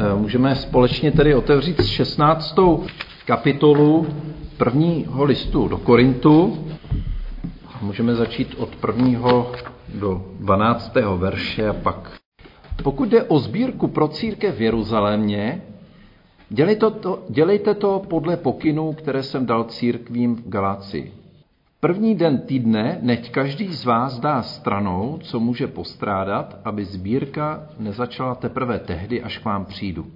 Eh, můžeme společně tedy otevřít 16. kapitolu prvního listu do Korintu. Můžeme začít od prvního do 12. verše a pak. Pokud jde o sbírku pro církev v Jeruzalémě, dělejte to, dělejte to podle pokynů, které jsem dal církvím v Galácii. První den týdne neď každý z vás dá stranou, co může postrádat, aby sbírka nezačala teprve tehdy, až k vám přijdu.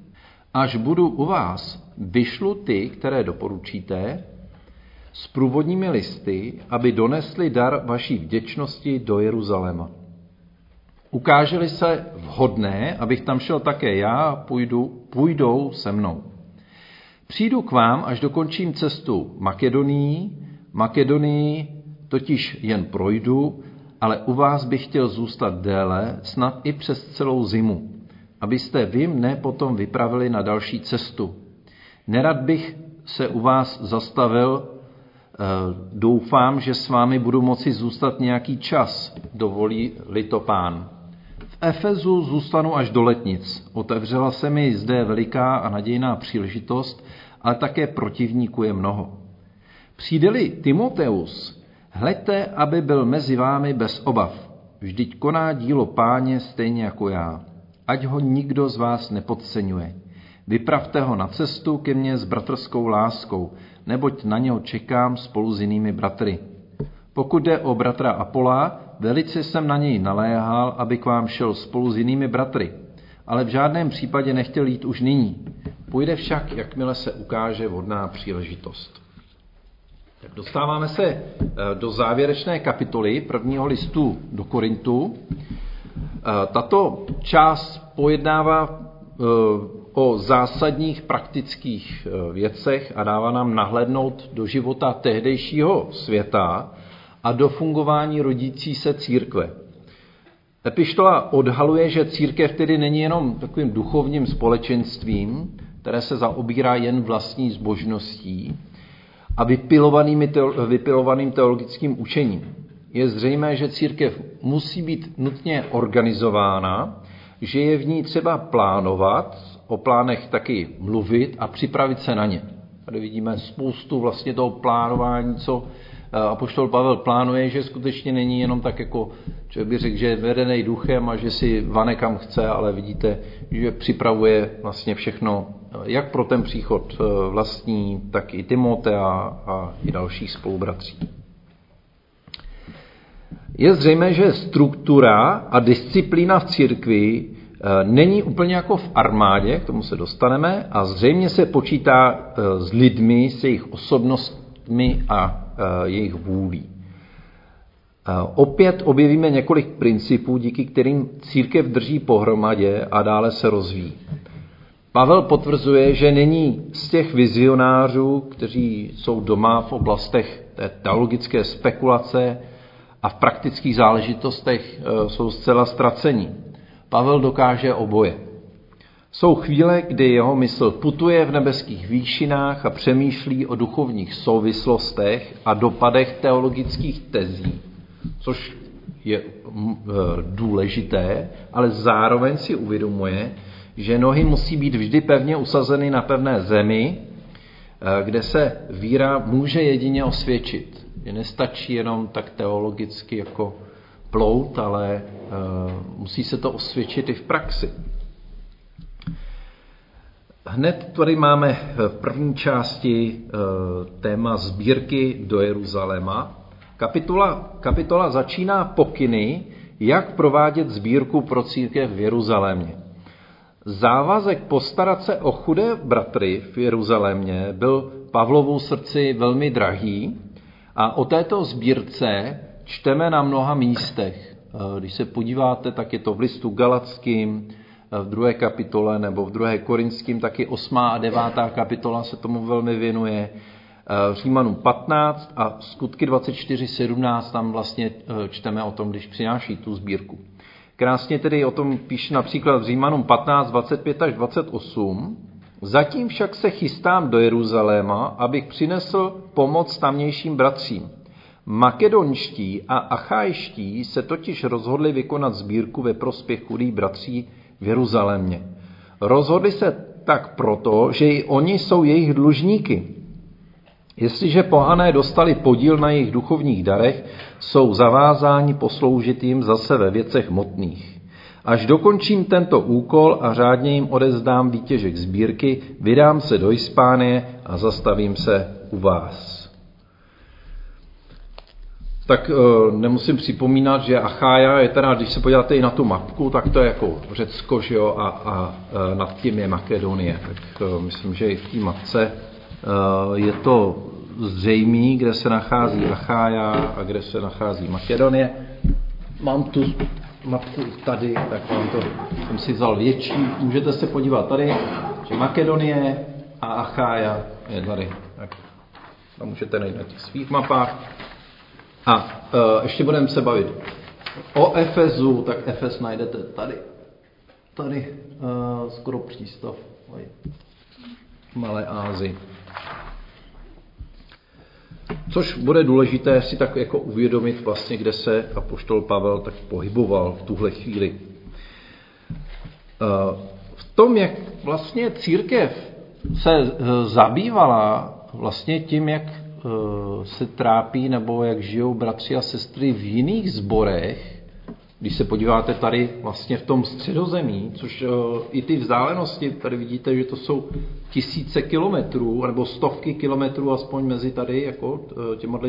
Až budu u vás, vyšlu ty, které doporučíte, s průvodními listy, aby donesli dar vaší vděčnosti do Jeruzaléma. Ukáželi se vhodné, abych tam šel také já, půjdu, půjdou se mnou. Přijdu k vám, až dokončím cestu Makedonii, Makedonii totiž jen projdu, ale u vás bych chtěl zůstat déle, snad i přes celou zimu, abyste vy mne potom vypravili na další cestu. Nerad bych se u vás zastavil, eh, doufám, že s vámi budu moci zůstat nějaký čas, dovolí litopán. V Efezu zůstanu až do letnic. Otevřela se mi zde veliká a nadějná příležitost, ale také protivníků je mnoho. Přijde-li Timoteus, hleďte, aby byl mezi vámi bez obav. Vždyť koná dílo páně stejně jako já. Ať ho nikdo z vás nepodceňuje. Vypravte ho na cestu ke mně s bratrskou láskou, neboť na něho čekám spolu s jinými bratry. Pokud jde o bratra Apola, velice jsem na něj naléhal, aby k vám šel spolu s jinými bratry, ale v žádném případě nechtěl jít už nyní. Půjde však, jakmile se ukáže vhodná příležitost. Tak dostáváme se eh, do závěrečné kapitoly prvního listu do Korintu. Eh, tato část pojednává eh, o zásadních praktických věcech a dává nám nahlednout do života tehdejšího světa a do fungování rodící se církve. Epištola odhaluje, že církev tedy není jenom takovým duchovním společenstvím, které se zaobírá jen vlastní zbožností, a vypilovaným teologickým učením. Je zřejmé, že církev musí být nutně organizována, že je v ní třeba plánovat, o plánech taky mluvit a připravit se na ně. Tady vidíme spoustu vlastně toho plánování, co Apoštol Pavel plánuje, že skutečně není jenom tak jako, člověk by řekl, že je vedený duchem a že si vane kam chce, ale vidíte, že připravuje vlastně všechno jak pro ten příchod eh, vlastní, tak i Timotea a i dalších spolubratří. Je zřejmé, že struktura a disciplína v církvi eh, není úplně jako v armádě, k tomu se dostaneme, a zřejmě se počítá eh, s lidmi, s jejich osobnostmi a jejich vůlí. Opět objevíme několik principů, díky kterým církev drží pohromadě a dále se rozvíjí. Pavel potvrzuje, že není z těch vizionářů, kteří jsou doma v oblastech té teologické spekulace a v praktických záležitostech e, jsou zcela ztracení. Pavel dokáže oboje. Jsou chvíle, kdy jeho mysl putuje v nebeských výšinách a přemýšlí o duchovních souvislostech a dopadech teologických tezí, což je e, důležité, ale zároveň si uvědomuje, že nohy musí být vždy pevně usazeny na pevné zemi, eh, kde se víra může jedině osvědčit. Že nestačí jenom tak teologicky jako plout, ale eh, musí se to osvědčit i v praxi. Hned tady máme v první části eh, téma sbírky do Jeruzaléma. Kapitola, kapitola začíná pokyny, jak provádět sbírku pro církev v Jeruzalémě. Závazek postarat se o chudé bratry v Jeruzalémě byl Pavlovu srdci velmi drahý a o této sbírce čteme na mnoha místech. Eh, když se podíváte, tak je to v listu Galackým, v druhé kapitole, nebo v druhé korinským, taky osmá a devátá kapitola se tomu velmi věnuje. Eh, Římanům 15 a skutky 24.17 tam vlastně čteme o tom, když přináší tu sbírku. Krásně tedy o tom píše například v Římanům 15, 25 až 28. Zatím však se chystám do Jeruzaléma, abych přinesl pomoc tamnějším bratřím. Makedonští a achajští se totiž rozhodli vykonat sbírku ve prospěch chudých bratří v Jeruzalémě. Rozhodli se tak proto, že i oni jsou jejich dlužníky. Jestliže pohané dostali podíl na jejich duchovních darech, jsou zavázáni posloužit jim zase ve věcech motných. Až dokončím tento úkol a řádně jim odezdám výtěžek sbírky, vydám se do Hispánie a zastavím se u vás. Tak e, nemusím připomínat, že Achája je teda, když se podíváte i na tu mapku, tak to je jako Řecko, že jo, a, a e, nad tím je Makedonie. Tak e, myslím, že i v té mapce e, je to zřejmý, kde se nachází Achája a kde se nachází Makedonie. Mám tu mapku tady, tak vám to jsem si vzal větší. Můžete se podívat tady, že Makedonie a Achája je tady. Tak tam můžete najít na těch svých mapách. A uh, ještě budeme se bavit o Efezu, tak Efes najdete tady. Tady uh, skoro přístav v Malé Ázii. Což bude důležité si tak jako uvědomit vlastně, kde se apoštol Pavel tak pohyboval v tuhle chvíli. Eh, v tom, jak vlastně církev se zabývala vlastně tím, jak se trápí nebo jak žijou bratři a sestry v jiných zborech, když se podíváte tady vlastně v tom středozemí, což uh, i ty vzdálenosti, tady vidíte, že to jsou tisíce kilometrů, nebo stovky kilometrů aspoň mezi tady, jako uh, těma,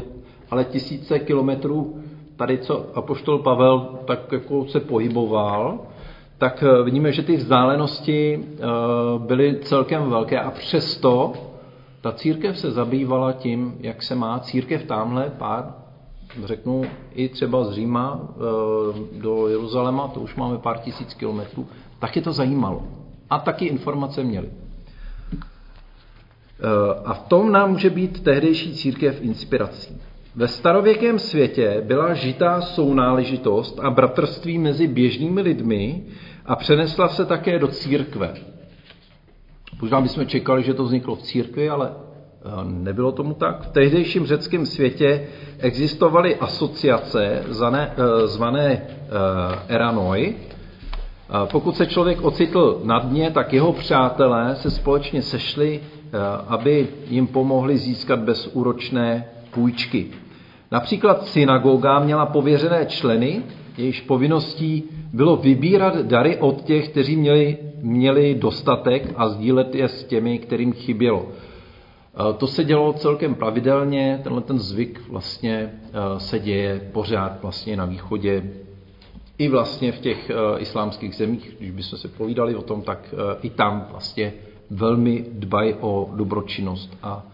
ale tisíce kilometrů tady, co Apoštol Pavel tak jako se pohyboval, tak vidíme, že ty vzdálenosti byly celkem velké. A přesto ta církev se zabývala tím, jak se má církev tamhle pár řeknu, i třeba z Říma eh, do Jeruzaléma, to už máme pár tisíc kilometrů, tak je to zajímalo. A taky informace měli. Eh, a v tom nám může být tehdejší církev inspirací. Ve starověkém světě byla žitá sounáležitost a bratrství mezi běžnými lidmi a přenesla se také do církve. Možná bychom čekali, že to vzniklo v církvi, ale Eh, nebylo tomu tak. V tehdejším řeckém světě existovaly asociace zvané, eh, zvané eh, eranoi. Pokud se člověk ocitl na dně, tak jeho přátelé se společně sešli, aby jim pomohli získat bezúročné půjčky. Například synagoga měla pověřené členy, jejichž povinností bylo vybírat dary od těch, kteří měli, měli dostatek a sdílet je s těmi, kterým chybělo. Eh, to se dělo celkem pravidelně, tenhle ten zvyk vlastně eh, se děje pořád vlastně na východě, i vlastně v těch eh, islámských zemích, když bychom se povídali o tom, tak i tam vlastně velmi dbají o dobročinnost a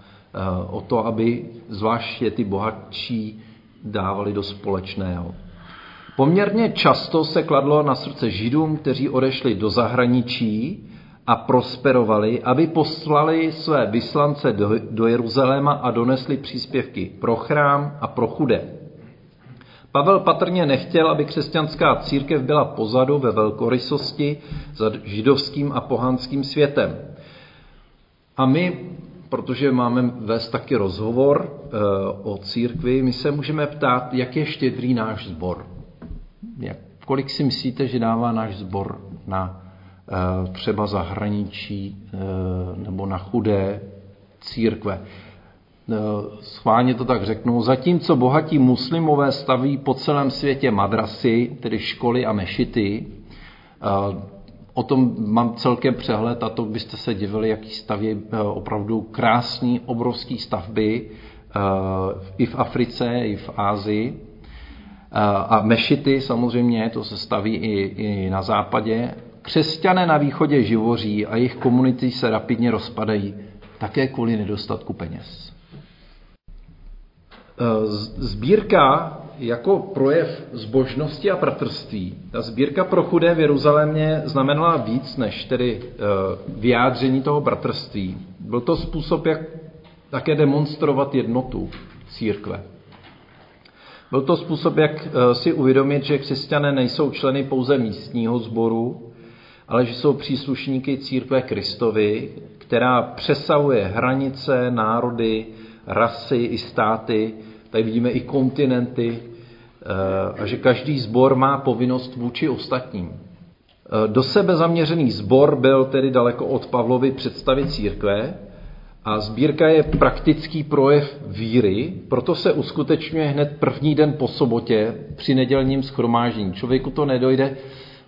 o to, aby zvláště ty bohatší dávali do společného. Poměrně často se kladlo na srdce židům, kteří odešli do zahraničí, a prosperovali, aby poslali své vyslance do, do Jeruzaléma a donesli příspěvky pro chrám a pro chudé. Pavel patrně nechtěl, aby křesťanská církev byla pozadu ve velkorysosti za židovským a pohanským světem. A my, protože máme vést taky rozhovor e, o církvi, my se můžeme ptát, jak je štědrý náš sbor. Jak, kolik si myslíte, že dává náš sbor na Eh, třeba zahraničí eh, nebo na chudé církve. Eh, schválně to tak řeknu. Zatímco bohatí muslimové staví po celém světě madrasy, tedy školy a mešity, o tom mám celkem přehled a to byste se divili, jaký staví opravdu krásný, obrovský stavby i v Africe, i v Ázii. A mešity samozřejmě, to se staví i, i na západě Křesťané na východě živoří a jejich komunity se rapidně rozpadají, také kvůli nedostatku peněz. E, sbírka jako projev zbožnosti a bratrství. Ta sbírka pro chudé v Jeruzalémě znamenala víc než tedy e, vyjádření toho bratrství. Byl to způsob, jak také demonstrovat jednotu církve. Byl to způsob, jak e, si uvědomit, že křesťané nejsou členy pouze místního sboru, ale že jsou příslušníky církve Kristovy, která přesahuje hranice, národy, rasy i státy, tady vidíme i kontinenty, eh, a že každý sbor má povinnost vůči ostatním. Do sebe zaměřený sbor byl tedy daleko od Pavlovy představy církve a sbírka je praktický projev víry, proto se uskutečňuje hned první den po sobotě při nedělním schromáždění. Člověku to nedojde,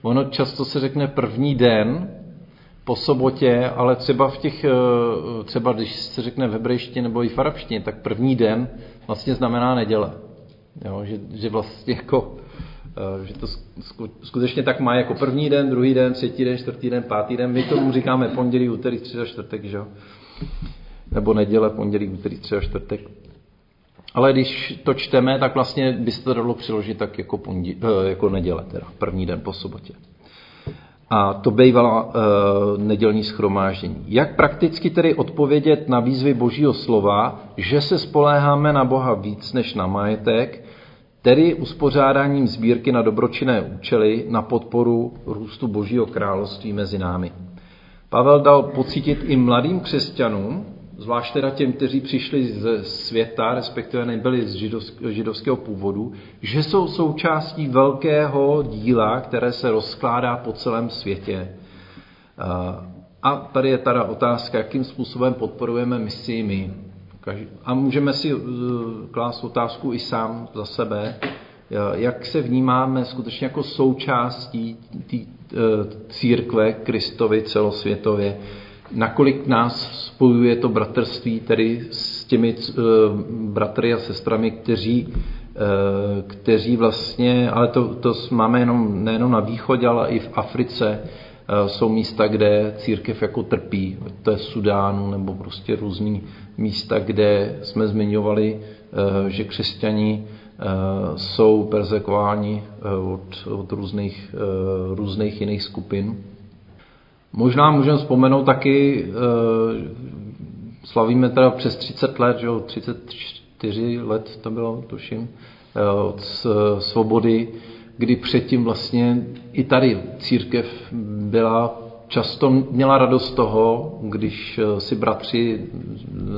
ono často se řekne první den po sobotě, ale třeba v těch, eh, třeba když se řekne v hebrejštině nebo i v arabštině, tak první den vlastně znamená neděle. Jo, že, že vlastně jako, eh, že to skutečně tak má jako první den, druhý den, třetí den, čtvrtý den, pátý den. My tomu říkáme pondělí, úterý, středa, čtvrtek, že jo? Nebo neděle, pondělí, úterý, středa, čtvrtek. Ale když to čteme, tak vlastně by se to dalo přiložit tak jako, pondě, eh, jako neděle, teda první den po sobotě. A to bývala uh, nedělní schromáždění. Jak prakticky tedy odpovědět na výzvy Božího slova, že se spoléháme na Boha víc než na majetek, tedy uspořádáním sbírky na dobročinné účely na podporu růstu Božího království mezi námi. Pavel dal pocítit i mladým křesťanům, zvlášť teda těm, kteří přišli ze světa, respektive nebyli z židovského původu, že jsou součástí velkého díla, které se rozkládá po celém světě. A tady je teda otázka, jakým způsobem podporujeme misi my. A můžeme si uh, klást otázku i sám za sebe, jak se vnímáme skutečně jako součástí té církve Kristovi celosvětově, nakolik nás spojuje to bratrství tedy s těmi uh, bratry a sestrami, kteří, uh, kteří vlastně, ale to, to máme jenom, nejenom na východě, ale i v Africe, uh, jsou místa, kde církev jako trpí, to je Sudánu nebo prostě různý místa, kde jsme zmiňovali, že křesťani jsou persekováni od, od různých, různých jiných skupin. Možná můžeme vzpomenout taky, eh, slavíme teda přes 30 let, že 34 let to bylo, tuším, eh, od svobody, kdy předtím vlastně i tady církev byla často měla radost toho, když eh, si bratři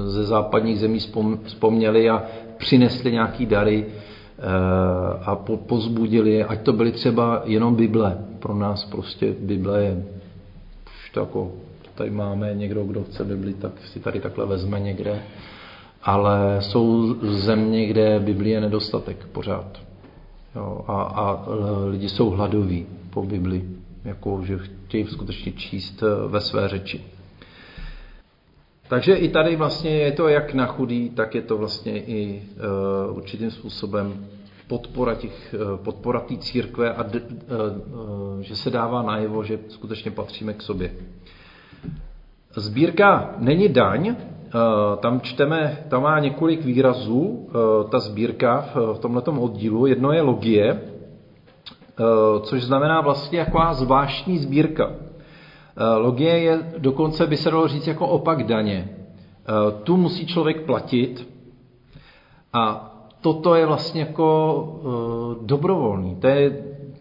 ze západních zemí vzpomněli a přinesli nějaký dary a pozbudili, ať to byly třeba jenom Bible. Pro nás prostě Bible je to jako tady máme někdo, kdo chce Bibli, tak si tady takhle vezme někde. Ale jsou země, kde Bibli je nedostatek pořád. Jo, a, a lidi jsou hladoví po Bibli, jako že chtějí skutečně číst eh, ve své řeči. Takže i tady vlastně je to jak na chudý, tak je to vlastně i uh, určitým způsobem podpora těch, uh, podpora té církve a d, uh, uh, že se dává najevo, že skutečně patříme k sobě. Sbírka není daň, tam čteme, tam má několik výrazů, ta sbírka v, tomto oddílu. Jedno je logie, což znamená vlastně jaková zvláštní sbírka. Logie je dokonce, by se dalo říct, jako opak daně. Tu musí člověk platit a toto je vlastně jako uh, dobrovolný. To je,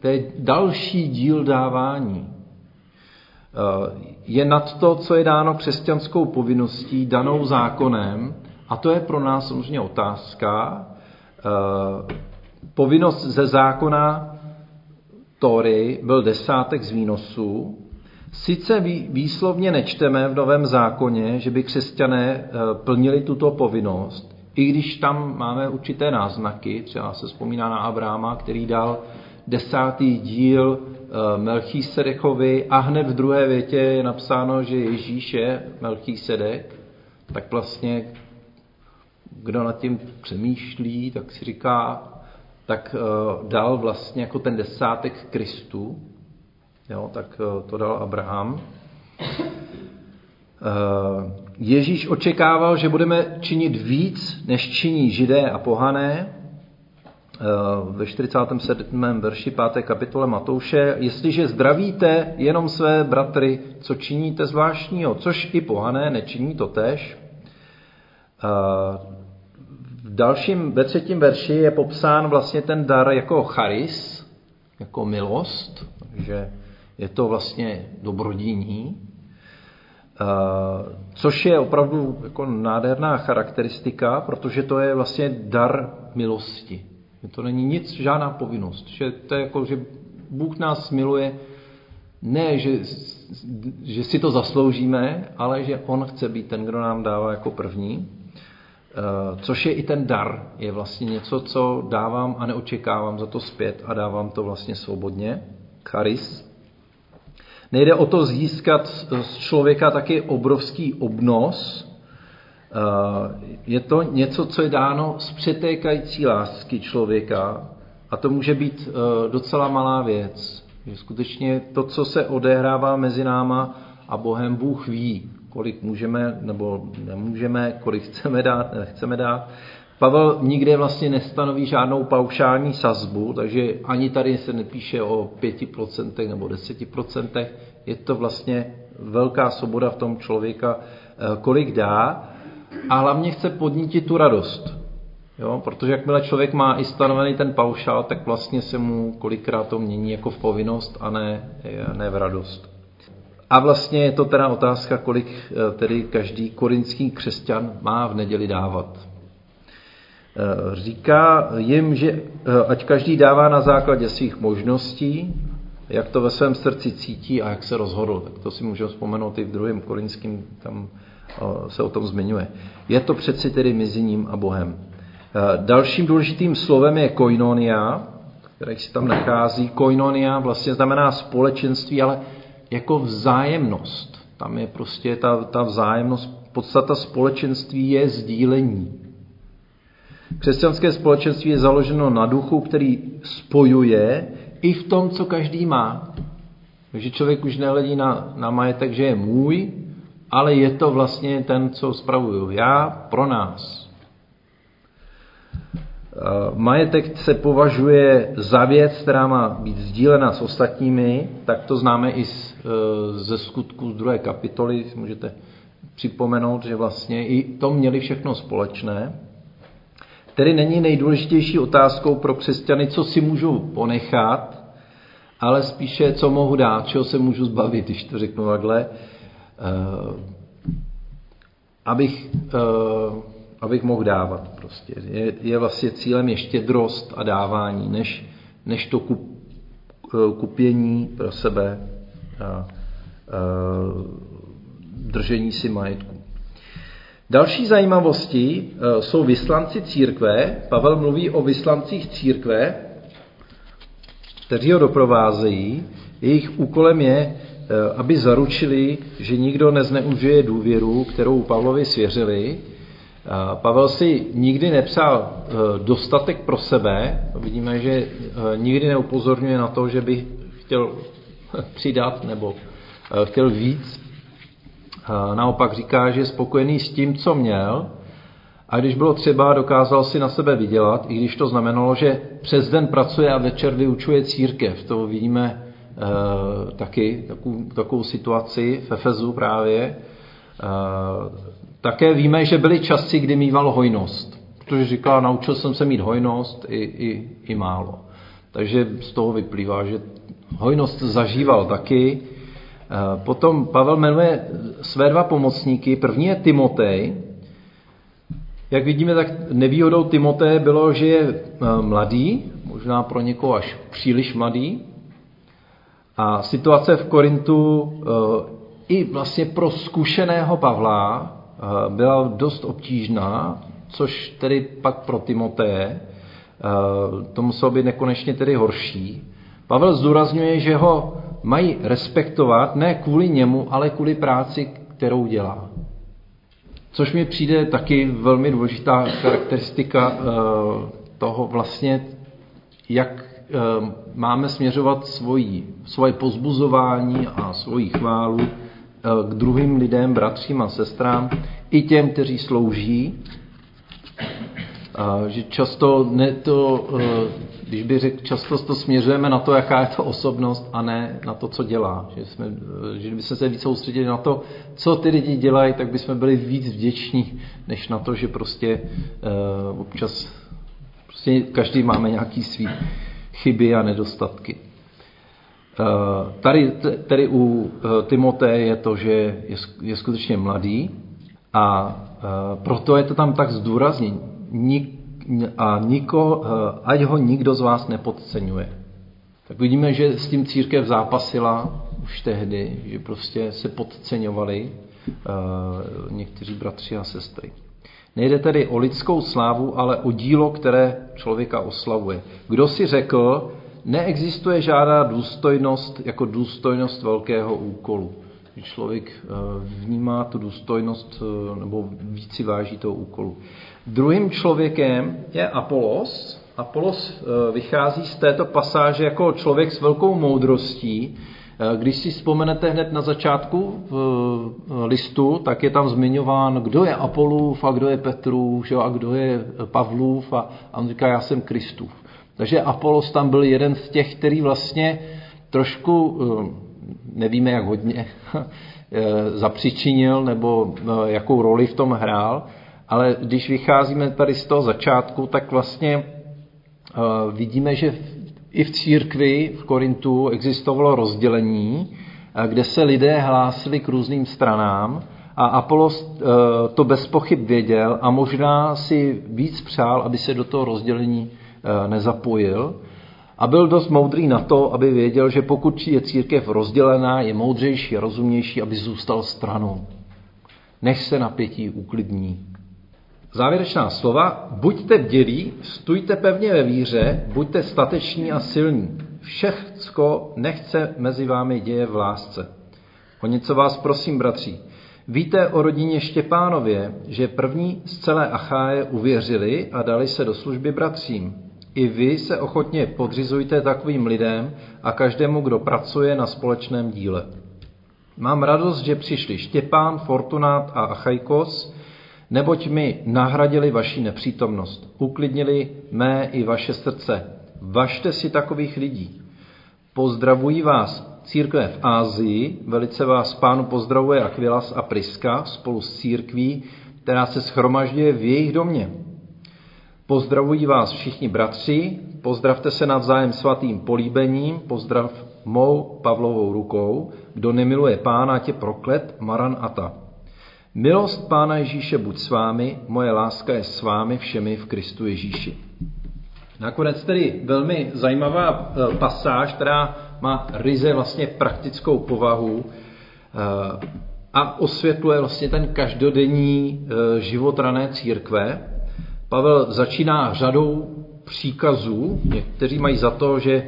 to je další díl dávání. Uh, je nad to, co je dáno křesťanskou povinností, danou zákonem, a to je pro nás samozřejmě otázka. Uh, povinnost ze zákona Tory byl desátek z výnosu. Sice výslovně nečteme v Novém zákoně, že by křesťané plnili tuto povinnost, i když tam máme určité náznaky, třeba se vzpomíná na Abráma, který dal desátý díl eh, Melchísedechovi a hned v druhé větě je napsáno, že Ježíš je Melchísedek, tak vlastně kdo nad tím přemýšlí, tak si říká, tak eh, dal vlastně jako ten desátek Kristu, jo, tak eh, to dal Abraham. Ježíš očekával, že budeme činit víc, než činí židé a pohané. Eh, ve 47. verši 5. kapitole Matouše, jestliže zdravíte jenom své bratry, co činíte zvláštního, což i pohané nečiní to tež. Eh, v dalším, ve třetím verši je popsán vlastně ten dar jako charis, jako milost, že je to vlastně dobrodíní, Eh, což je opravdu jako nádherná charakteristika, protože to je vlastně dar milosti. To není nic, žádná povinnost. Že to je jako, že Bůh nás miluje Ne, že, že si to zasloužíme, ale že on chce být ten, kdo nám dává jako první. Eh, což je i ten dar, je vlastně něco, co dávám a neočekávám za to zpět a dávám to vlastně svobodně. Charis. Nejde o to získat z člověka taky obrovský obnos. Eh, je to něco, co je dáno z přetékající lásky člověka a to může být eh, docela malá věc. Že skutečně to, co se odehrává mezi náma a Bohem, Bůh ví kolik můžeme nebo nemůžeme, kolik chceme dát, nechceme dát. Pavel nikde vlastně nestanoví žádnou paušální sazbu, takže ani tady se nepíše o 5% nebo 10%. Je to vlastně velká svoboda v tom člověka, eh, kolik dá a hlavně chce podnítit tu radost. Jo? Protože jakmile člověk má i stanovený ten paušál, tak vlastně se mu kolikrát to mění jako v povinnost a ne, eh, ne v radost. A vlastně je to teda otázka, kolik eh, tedy každý korinský křesťan má v neděli dávat. Eh, říká jim, že eh, ať každý dává na základě svých možností, jak to ve svém srdci cítí a jak se rozhodl. Tak to si můžeme vzpomenout i v druhém korinským, tam se o tom zmiňuje. Je to přeci tedy mezi ním a Bohem. Dalším důležitým slovem je koinonia, které si tam nachází. Koinonia vlastně znamená společenství, ale jako vzájemnost. Tam je prostě ta, ta vzájemnost, podstata společenství je sdílení. Křesťanské společenství je založeno na duchu, který spojuje i v tom, co každý má. Takže člověk už nehledí na, na majetek, že je můj, ale je to vlastně ten, co spravuju já pro nás. Eh, majetek se považuje za věc, která má být sdílena s ostatními, tak to známe i z, eh, ze skutku z druhé kapitoly. Můžete připomenout, že vlastně i to měli všechno společné. Tedy není nejdůležitější otázkou pro křesťany, co si můžu ponechat, ale spíše, co mohu dát, čeho se můžu zbavit, když to řeknu takhle, eh, abych abych mohl dávat. Prostě. Je, je vlastně cílem ještě drost a dávání, než, než to kup, eh, kupění pro sebe a, a držení si majetku. Další zajímavosti eh, jsou vyslanci církve. Pavel mluví o vyslancích církve, kteří ho doprovázejí. Jejich úkolem je, eh, aby zaručili, že nikdo nezneužije důvěru, kterou Pavlovi svěřili, Pavel si nikdy nepsal eh, dostatek pro sebe. Vidíme, že nikdy neupozorňuje na to, že by chtěl přidat nebo chtěl víc. Naopak říká, že je spokojený s tím, co měl, a když bylo třeba, dokázal si na sebe vydělat, i když to znamenalo, že přes den pracuje a večer vyučuje církev. To vidíme e, taky, takovou, takovou situaci v Efezu právě. E, také víme, že byly časy, kdy mýval hojnost, protože říká, naučil jsem se mít hojnost i, i, i málo. Takže z toho vyplývá, že hojnost zažíval taky. Eh, potom Pavel jmenuje své dva pomocníky. První je Timotej. Jak vidíme, tak nevýhodou Timoteje bylo, že je eh, mladý, možná pro někoho až příliš mladý. A situace v Korintu eh, i vlastně pro zkušeného Pavla byla dost obtížná, což tedy pak pro Timoteje to muselo být nekonečně tedy horší. Pavel zdůrazňuje, že ho mají respektovat ne kvůli němu, ale kvůli práci, kterou dělá. Což mi přijde taky velmi důležitá charakteristika toho vlastně, jak máme směřovat svoji, svoje pozbuzování a svoji chválu Eh, k druhým lidem, bratřím a sestrám, i těm, kteří slouží. Že často ne to, eh, když by řekl, často to směřujeme na to, jaká je to osobnost a ne na to, co dělá. Že, jsme, eh, že kdyby jsme se víc soustředili na to, co ty lidi dělají, tak bychom byli víc vděční, než na to, že prostě uh, občas prostě každý máme nějaký svý chyby a nedostatky. Eh, tady, tady u eh, Timote je to, že je, skutečně mladý a eh, proto je to tam tak zdůraznění. A niko, ať ho nikdo z vás nepodceňuje. Tak vidíme, že s tím církev zápasila už tehdy, že prostě se podceňovali někteří bratři a sestry. Nejde tedy o lidskou slávu, ale o dílo, které člověka oslavuje. Kdo si řekl, neexistuje žádná důstojnost jako důstojnost velkého úkolu. Člověk eh, vnímá tu důstojnost eh, nebo víc si váží toho úkolu. Druhým člověkem je Apolos. Apolos eh, vychází z této pasáže jako člověk s velkou moudrostí, když si vzpomenete hned na začátku v listu, tak je tam zmiňován, kdo je Apolův a kdo je Petrův a kdo je Pavlův a, a on říká, já jsem Kristův. Takže Apolos tam byl jeden z těch, který vlastně trošku, nevíme jak hodně, zapřičinil nebo jakou roli v tom hrál, ale když vycházíme tady z toho začátku, tak vlastně vidíme, že i v církvi v Korintu existovalo rozdělení, eh, kde se lidé hlásili k různým stranám a Apolos eh, to bez pochyb věděl a možná si víc přál, aby se do toho rozdělení eh, nezapojil. A byl dost moudrý na to, aby věděl, že pokud je církev rozdělená, je moudřejší a rozumnější, aby zůstal stranou. Nech se napětí uklidní. Závěrečná slova. Buďte bdělí, stůjte pevně ve víře, buďte stateční a silní. Všechno nechce mezi vámi děje v lásce. O něco vás prosím, bratři. Víte o rodině Štěpánově, že první z celé Acháje uvěřili a dali se do služby bratřím. I vy se ochotně podřizujte takovým lidem a každému, kdo pracuje na společném díle. Mám radost, že přišli Štěpán, Fortunát a Achajkos, neboť mi nahradili vaši nepřítomnost, uklidnili mé i vaše srdce. Važte si takových lidí. Pozdravují vás církve v Ázii, velice vás pánu pozdravuje Aquilas a Priska spolu s církví, která se schromažďuje v jejich domě. Pozdravují vás všichni bratři, pozdravte se navzájem svatým políbením, pozdrav mou Pavlovou rukou, kdo nemiluje pána, tě proklet, Maran Ata. Milost Pána Ježíše buď s vámi, moje láska je s vámi všemi v Kristu Ježíši. Nakonec tedy velmi zajímavá eh, pasáž, která má ryze vlastně praktickou povahu eh, a osvětluje vlastně ten každodenní eh, život rané církve. Pavel začíná řadou příkazů. Někteří mají za to, že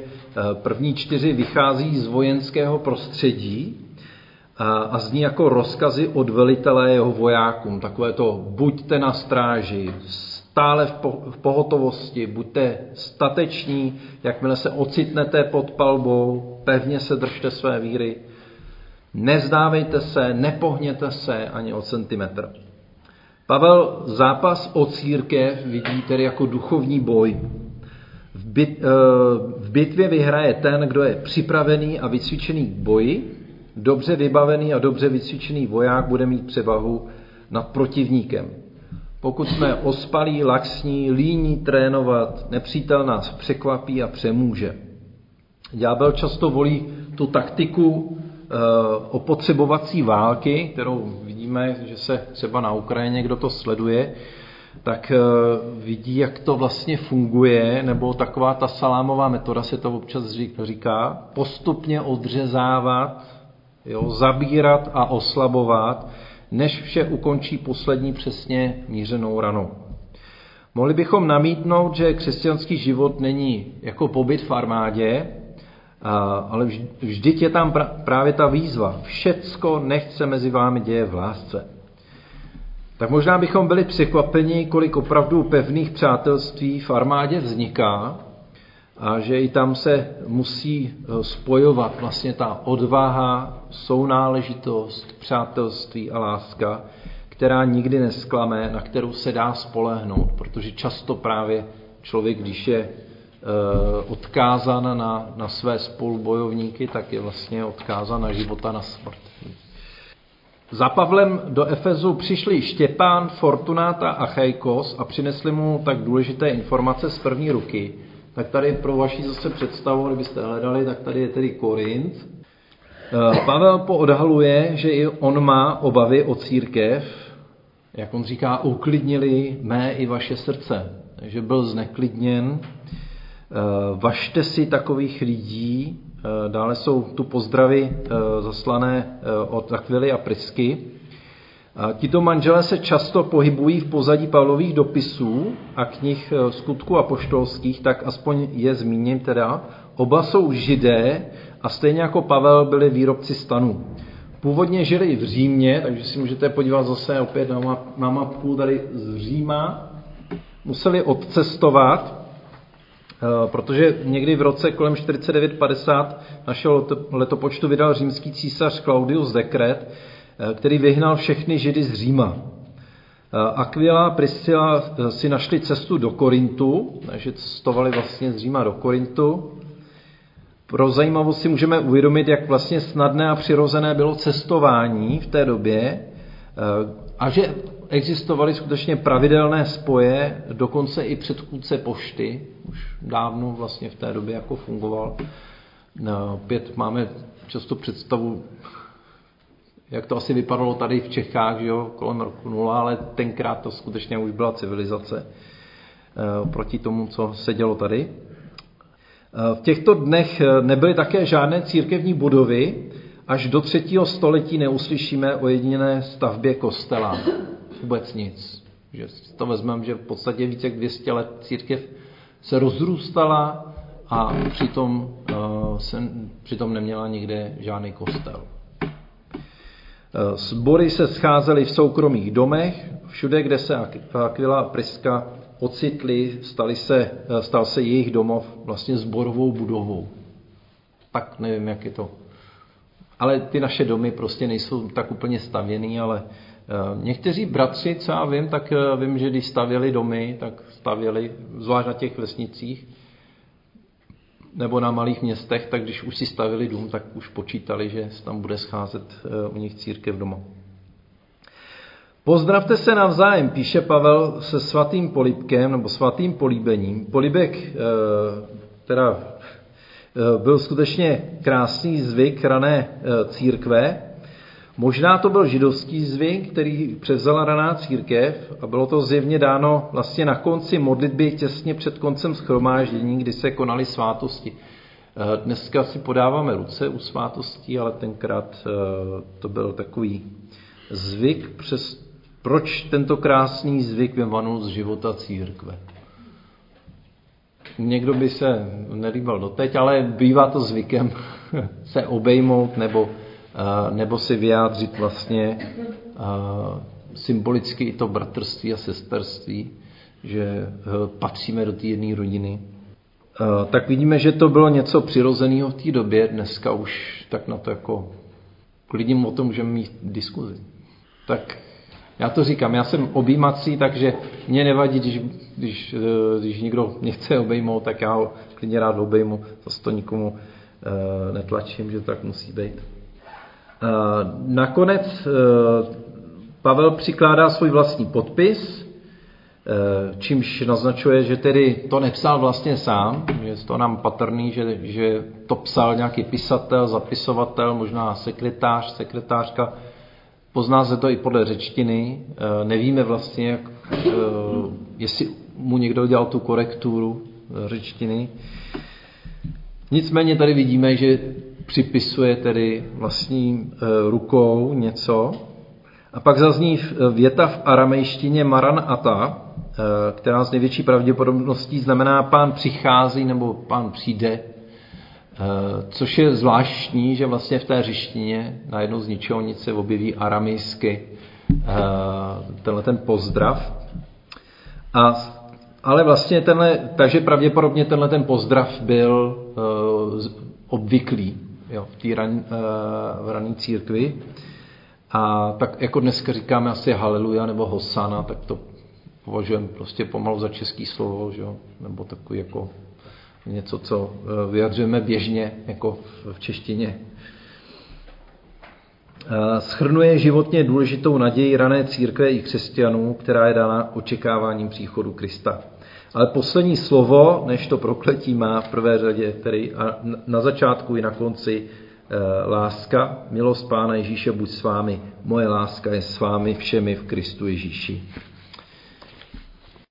první čtyři vychází z vojenského prostředí, a, a zní jako rozkazy od velitele jeho vojákům. Takové to buďte na stráži, stále v, po, v pohotovosti, buďte stateční, jakmile se ocitnete pod palbou, pevně se držte své víry, nezdávejte se, nepohněte se ani o centimetr. Pavel zápas o církev vidí tedy jako duchovní boj. V, eh, v bitvě vyhraje ten, kdo je připravený a vycvičený k boji, Dobře vybavený a dobře vycvičený voják bude mít převahu nad protivníkem. Pokud jsme ospalí, laxní, líní trénovat, nepřítel nás překvapí a přemůže. Ďábel často volí tu taktiku e, opotřebovací války, kterou vidíme, že se třeba na Ukrajině, kdo to sleduje, tak e, vidí, jak to vlastně funguje, nebo taková ta salámová metoda se to občas říká, postupně odřezávat jo, zabírat a oslabovat, než vše ukončí poslední přesně mířenou ranou. Mohli bychom namítnout, že křesťanský život není jako pobyt v armádě, ale vždyť je tam právě ta výzva. Všecko nechce mezi vámi děje v lásce. Tak možná bychom byli překvapeni, kolik opravdu pevných přátelství v armádě vzniká, a že i tam se musí eh, spojovat vlastně ta odvaha, sounáležitost, přátelství a láska, která nikdy nesklame, na kterou se dá spolehnout, protože často právě člověk, když je eh, odkázán na, na své spolubojovníky, tak je vlastně odkázán na života na smrt. Za Pavlem do Efezu přišli Štěpán, Fortunáta a Chejkos a přinesli mu tak důležité informace z první ruky, tak tady pro vaši zase představu, kdybyste hledali, tak tady je tedy Korint. Eh, Pavel poodhaluje, že i on má obavy o církev, jak on říká, uklidnili mé i vaše srdce. Takže byl zneklidněn. Vašte si takových lidí, dále jsou tu pozdravy zaslané od Akvily a Prisky. Tito manželé se často pohybují v pozadí Pavlových dopisů a knih skutku a poštolských, tak aspoň je zmíním teda. Oba jsou židé a stejně jako Pavel byli výrobci stanů. Původně žili v Římě, takže si můžete podívat zase opět na, na mapku tady z Říma. Museli odcestovat, eh, protože někdy v roce kolem 49-50 našeho letopočtu vydal římský císař Claudius dekret, eh, který vyhnal všechny židy z Říma. Eh, Aquila a Priscila si našli cestu do Korintu, takže cestovali vlastně z Říma do Korintu. Pro zajímavost si můžeme uvědomit, jak vlastně snadné a přirozené bylo cestování v té době eh, a že existovaly skutečně pravidelné spoje, dokonce i předchůdce pošty, už dávno vlastně v té době jako fungoval. No, opět máme často představu, jak to asi vypadalo tady v Čechách, že jo, kolem roku nula, ale tenkrát to skutečně už byla civilizace eh, proti tomu, co se dělo tady. V těchto dnech eh, nebyly také žádné církevní budovy, až do třetího století neuslyšíme o jediné stavbě kostela. Vůbec nic. Že to vezmeme, že v podstatě více jak 200 let církev se rozrůstala a přitom, se, přitom neměla nikde žádný kostel. Sbory se scházely v soukromých domech, všude, kde se Aquila Priska ocitli, stali se, stal se jejich domov vlastně zborovou budovou. Tak nevím, jak je to. Ale ty naše domy prostě nejsou tak úplně stavěný, ale eh, někteří bratři, co já vím, tak eh, vím, že když stavěli domy, tak stavěli, zvlášť na těch vesnicích, nebo na malých městech, tak když už si stavili dům, tak už počítali, že tam bude scházet eh, u nich církev doma. Pozdravte se navzájem, píše Pavel se svatým polibkem nebo svatým políbením. Polibek eh, teda eh, byl skutečně krásný zvyk rané církve. Možná to byl židovský zvyk, který převzala raná církev a bylo to zjevně dáno vlastně na konci modlitby těsně před koncem schromáždění, kdy se konaly svátosti. Dneska si podáváme ruce u svátostí, ale tenkrát to byl takový zvyk přes proč tento krásný zvyk vyvanul z života církve? Někdo by se nelíbal doteď, ale bývá to zvykem se obejmout nebo, eh, nebo si vyjádřit vlastně symbolicky i to bratrství a sesterství, že eh, patříme do té jedné rodiny. Tak vidíme, že to bylo něco přirozeného v té době, dneska už tak na to jako klidně o tom můžeme mít diskuzi. Tak já to říkám, já jsem objímací, takže mě nevadí, když, když, eh, když někdo mě chce obejmout, tak já ho klidně rád obejmu, zase to nikomu uh, netlačím, že tak musí být. Uh, nakonec uh, Pavel přikládá svůj vlastní podpis, čímž naznačuje, že tedy to nepsal vlastně sám, že to nám patrný, že, že to psal nějaký pisatel, zapisovatel, možná sekretář, sekretářka, Pozná se to i podle řečtiny. Eh, nevíme vlastně, jak, eh, jestli mu někdo dělal tu korekturu eh, řečtiny. Nicméně tady vidíme, že připisuje tedy vlastní rukou něco. A pak zazní věta v aramejštině Maran Ata, která z největší pravděpodobností znamená pán přichází nebo pán přijde což je zvláštní, že vlastně v té řeštině najednou z ničeho nic se objeví aramejsky tenhle ten pozdrav. A, ale vlastně tenhle, takže pravděpodobně tenhle ten pozdrav byl obvyklý jo, v té ran, uh, v rané církvi. A tak jako dneska říkáme asi haleluja nebo hosana, tak to považujeme prostě pomalu za český slovo, že jo? nebo takový jako něco, co eh, vyjadřujeme běžně, jako v češtině. Eh, schrnuje životně důležitou naději rané církve i křesťanů, která je dána očekáváním příchodu Krista. Ale poslední slovo, než to prokletí, má v prvé řadě, tedy a na začátku i na konci eh, láska, milost Pána Ježíše buď s vámi, moje láska je s vámi všemi v Kristu Ježíši.